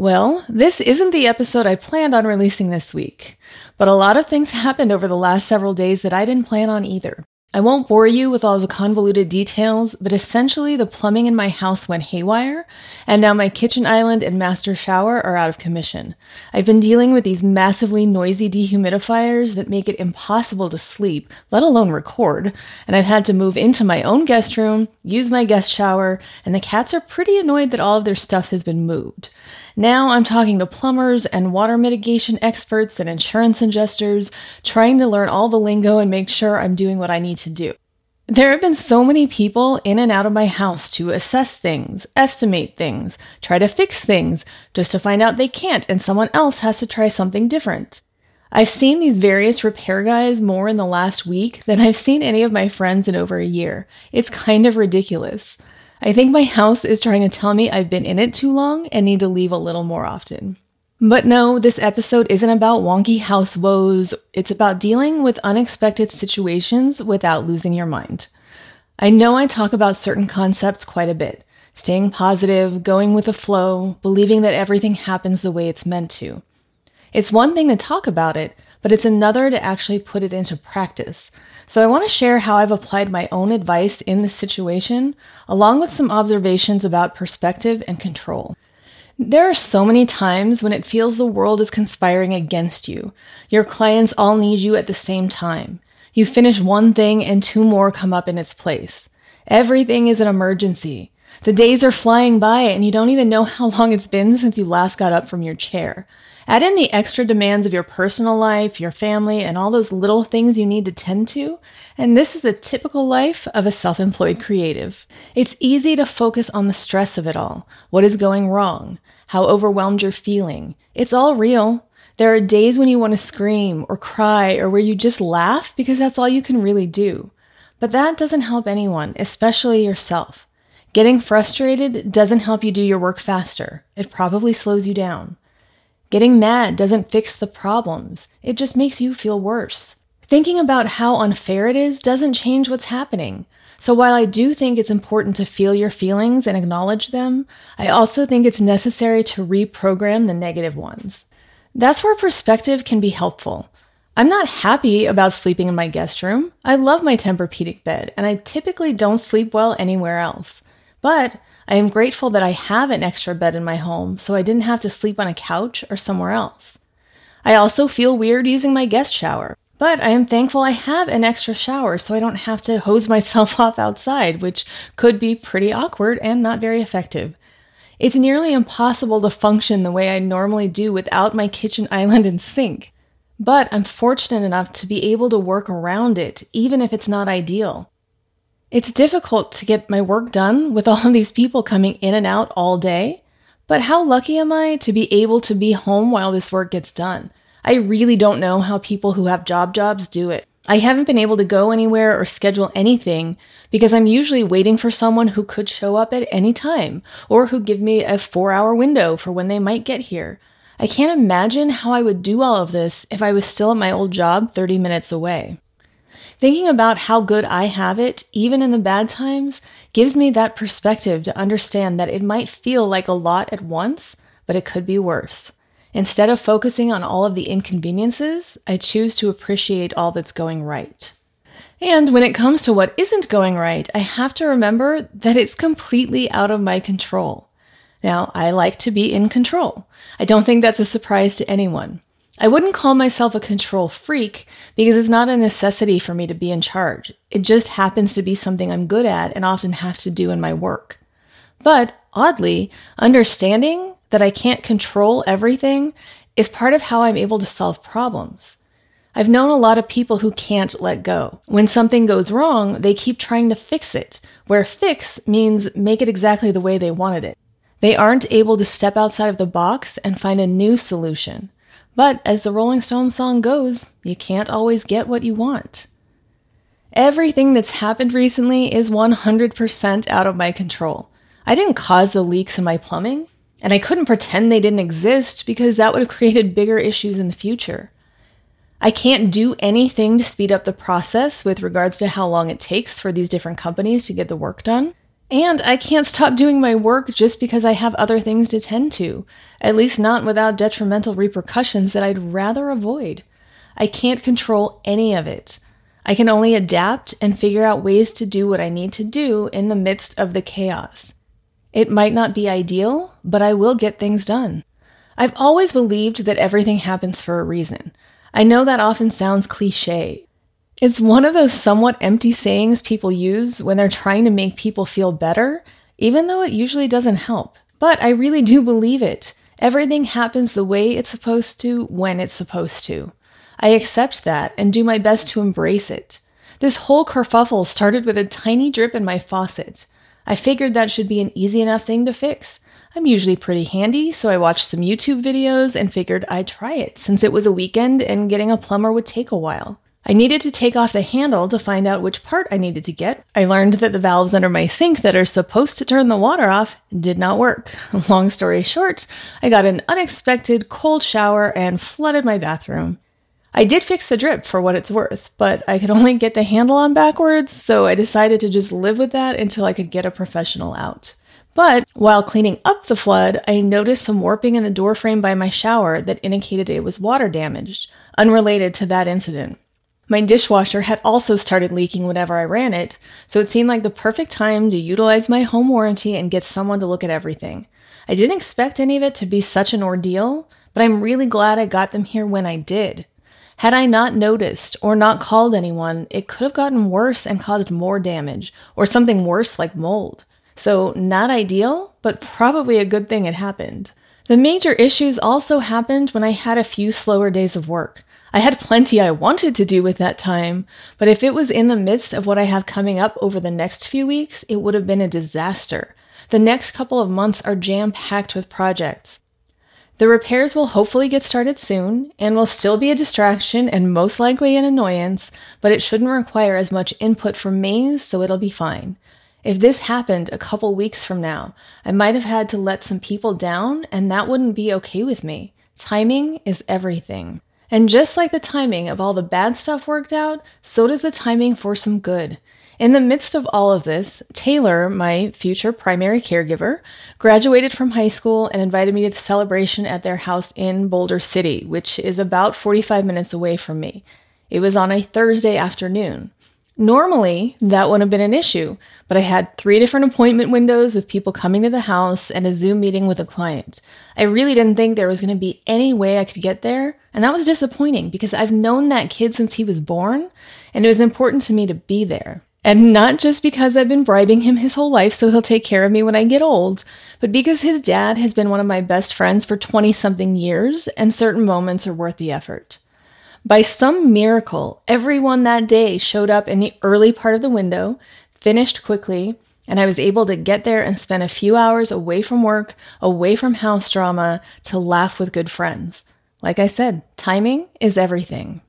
Well, this isn't the episode I planned on releasing this week, but a lot of things happened over the last several days that I didn't plan on either. I won't bore you with all the convoluted details, but essentially the plumbing in my house went haywire, and now my kitchen island and master shower are out of commission. I've been dealing with these massively noisy dehumidifiers that make it impossible to sleep, let alone record, and I've had to move into my own guest room, use my guest shower, and the cats are pretty annoyed that all of their stuff has been moved. Now I'm talking to plumbers and water mitigation experts and insurance adjusters, trying to learn all the lingo and make sure I'm doing what I need to do. There have been so many people in and out of my house to assess things, estimate things, try to fix things, just to find out they can't and someone else has to try something different. I've seen these various repair guys more in the last week than I've seen any of my friends in over a year. It's kind of ridiculous. I think my house is trying to tell me I've been in it too long and need to leave a little more often. But no, this episode isn't about wonky house woes. It's about dealing with unexpected situations without losing your mind. I know I talk about certain concepts quite a bit staying positive, going with the flow, believing that everything happens the way it's meant to. It's one thing to talk about it, but it's another to actually put it into practice. So I want to share how I've applied my own advice in this situation, along with some observations about perspective and control. There are so many times when it feels the world is conspiring against you. Your clients all need you at the same time. You finish one thing and two more come up in its place. Everything is an emergency. The days are flying by and you don't even know how long it's been since you last got up from your chair. Add in the extra demands of your personal life, your family, and all those little things you need to tend to, and this is the typical life of a self employed creative. It's easy to focus on the stress of it all, what is going wrong, how overwhelmed you're feeling. It's all real. There are days when you want to scream or cry or where you just laugh because that's all you can really do. But that doesn't help anyone, especially yourself. Getting frustrated doesn't help you do your work faster. It probably slows you down. Getting mad doesn't fix the problems, it just makes you feel worse. Thinking about how unfair it is doesn't change what's happening. So while I do think it's important to feel your feelings and acknowledge them, I also think it's necessary to reprogram the negative ones. That's where perspective can be helpful. I'm not happy about sleeping in my guest room. I love my Tempur-Pedic bed, and I typically don't sleep well anywhere else. But I am grateful that I have an extra bed in my home so I didn't have to sleep on a couch or somewhere else. I also feel weird using my guest shower, but I am thankful I have an extra shower so I don't have to hose myself off outside, which could be pretty awkward and not very effective. It's nearly impossible to function the way I normally do without my kitchen island and sink. But I'm fortunate enough to be able to work around it, even if it's not ideal. It's difficult to get my work done with all of these people coming in and out all day, but how lucky am I to be able to be home while this work gets done? I really don't know how people who have job jobs do it. I haven't been able to go anywhere or schedule anything because I'm usually waiting for someone who could show up at any time or who give me a four hour window for when they might get here. I can't imagine how I would do all of this if I was still at my old job 30 minutes away. Thinking about how good I have it, even in the bad times, gives me that perspective to understand that it might feel like a lot at once, but it could be worse. Instead of focusing on all of the inconveniences, I choose to appreciate all that's going right. And when it comes to what isn't going right, I have to remember that it's completely out of my control. Now, I like to be in control. I don't think that's a surprise to anyone. I wouldn't call myself a control freak because it's not a necessity for me to be in charge. It just happens to be something I'm good at and often have to do in my work. But oddly, understanding that I can't control everything is part of how I'm able to solve problems. I've known a lot of people who can't let go. When something goes wrong, they keep trying to fix it, where fix means make it exactly the way they wanted it. They aren't able to step outside of the box and find a new solution. But as the Rolling Stones song goes, you can't always get what you want. Everything that's happened recently is 100% out of my control. I didn't cause the leaks in my plumbing, and I couldn't pretend they didn't exist because that would have created bigger issues in the future. I can't do anything to speed up the process with regards to how long it takes for these different companies to get the work done. And I can't stop doing my work just because I have other things to tend to, at least not without detrimental repercussions that I'd rather avoid. I can't control any of it. I can only adapt and figure out ways to do what I need to do in the midst of the chaos. It might not be ideal, but I will get things done. I've always believed that everything happens for a reason. I know that often sounds cliche, it's one of those somewhat empty sayings people use when they're trying to make people feel better, even though it usually doesn't help. But I really do believe it. Everything happens the way it's supposed to, when it's supposed to. I accept that and do my best to embrace it. This whole kerfuffle started with a tiny drip in my faucet. I figured that should be an easy enough thing to fix. I'm usually pretty handy, so I watched some YouTube videos and figured I'd try it since it was a weekend and getting a plumber would take a while. I needed to take off the handle to find out which part I needed to get. I learned that the valves under my sink that are supposed to turn the water off did not work. Long story short, I got an unexpected cold shower and flooded my bathroom. I did fix the drip for what it's worth, but I could only get the handle on backwards, so I decided to just live with that until I could get a professional out. But while cleaning up the flood, I noticed some warping in the door frame by my shower that indicated it was water damaged, unrelated to that incident. My dishwasher had also started leaking whenever I ran it, so it seemed like the perfect time to utilize my home warranty and get someone to look at everything. I didn't expect any of it to be such an ordeal, but I'm really glad I got them here when I did. Had I not noticed or not called anyone, it could have gotten worse and caused more damage, or something worse like mold. So, not ideal, but probably a good thing it happened. The major issues also happened when I had a few slower days of work. I had plenty I wanted to do with that time, but if it was in the midst of what I have coming up over the next few weeks, it would have been a disaster. The next couple of months are jam packed with projects. The repairs will hopefully get started soon and will still be a distraction and most likely an annoyance, but it shouldn't require as much input from Maze, so it'll be fine. If this happened a couple weeks from now, I might have had to let some people down, and that wouldn't be okay with me. Timing is everything. And just like the timing of all the bad stuff worked out, so does the timing for some good. In the midst of all of this, Taylor, my future primary caregiver, graduated from high school and invited me to the celebration at their house in Boulder City, which is about 45 minutes away from me. It was on a Thursday afternoon. Normally, that wouldn't have been an issue, but I had three different appointment windows with people coming to the house and a Zoom meeting with a client. I really didn't think there was going to be any way I could get there, and that was disappointing because I've known that kid since he was born, and it was important to me to be there. And not just because I've been bribing him his whole life so he'll take care of me when I get old, but because his dad has been one of my best friends for 20 something years, and certain moments are worth the effort. By some miracle, everyone that day showed up in the early part of the window, finished quickly, and I was able to get there and spend a few hours away from work, away from house drama, to laugh with good friends. Like I said, timing is everything.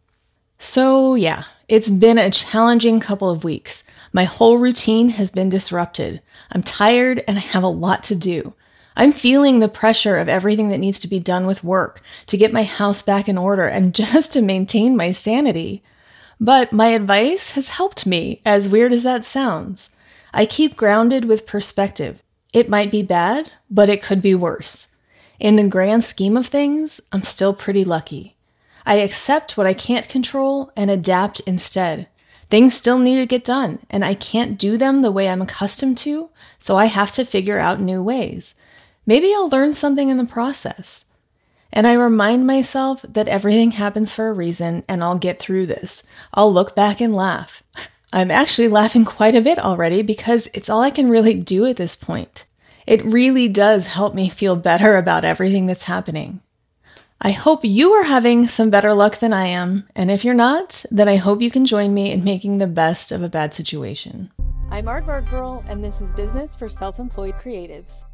So, yeah, it's been a challenging couple of weeks. My whole routine has been disrupted. I'm tired and I have a lot to do. I'm feeling the pressure of everything that needs to be done with work to get my house back in order and just to maintain my sanity. But my advice has helped me, as weird as that sounds. I keep grounded with perspective. It might be bad, but it could be worse. In the grand scheme of things, I'm still pretty lucky. I accept what I can't control and adapt instead. Things still need to get done, and I can't do them the way I'm accustomed to, so I have to figure out new ways. Maybe I'll learn something in the process. And I remind myself that everything happens for a reason and I'll get through this. I'll look back and laugh. I'm actually laughing quite a bit already because it's all I can really do at this point. It really does help me feel better about everything that's happening. I hope you are having some better luck than I am, and if you're not, then I hope you can join me in making the best of a bad situation. I'm Aardvark Girl, and this is Business for Self Employed Creatives.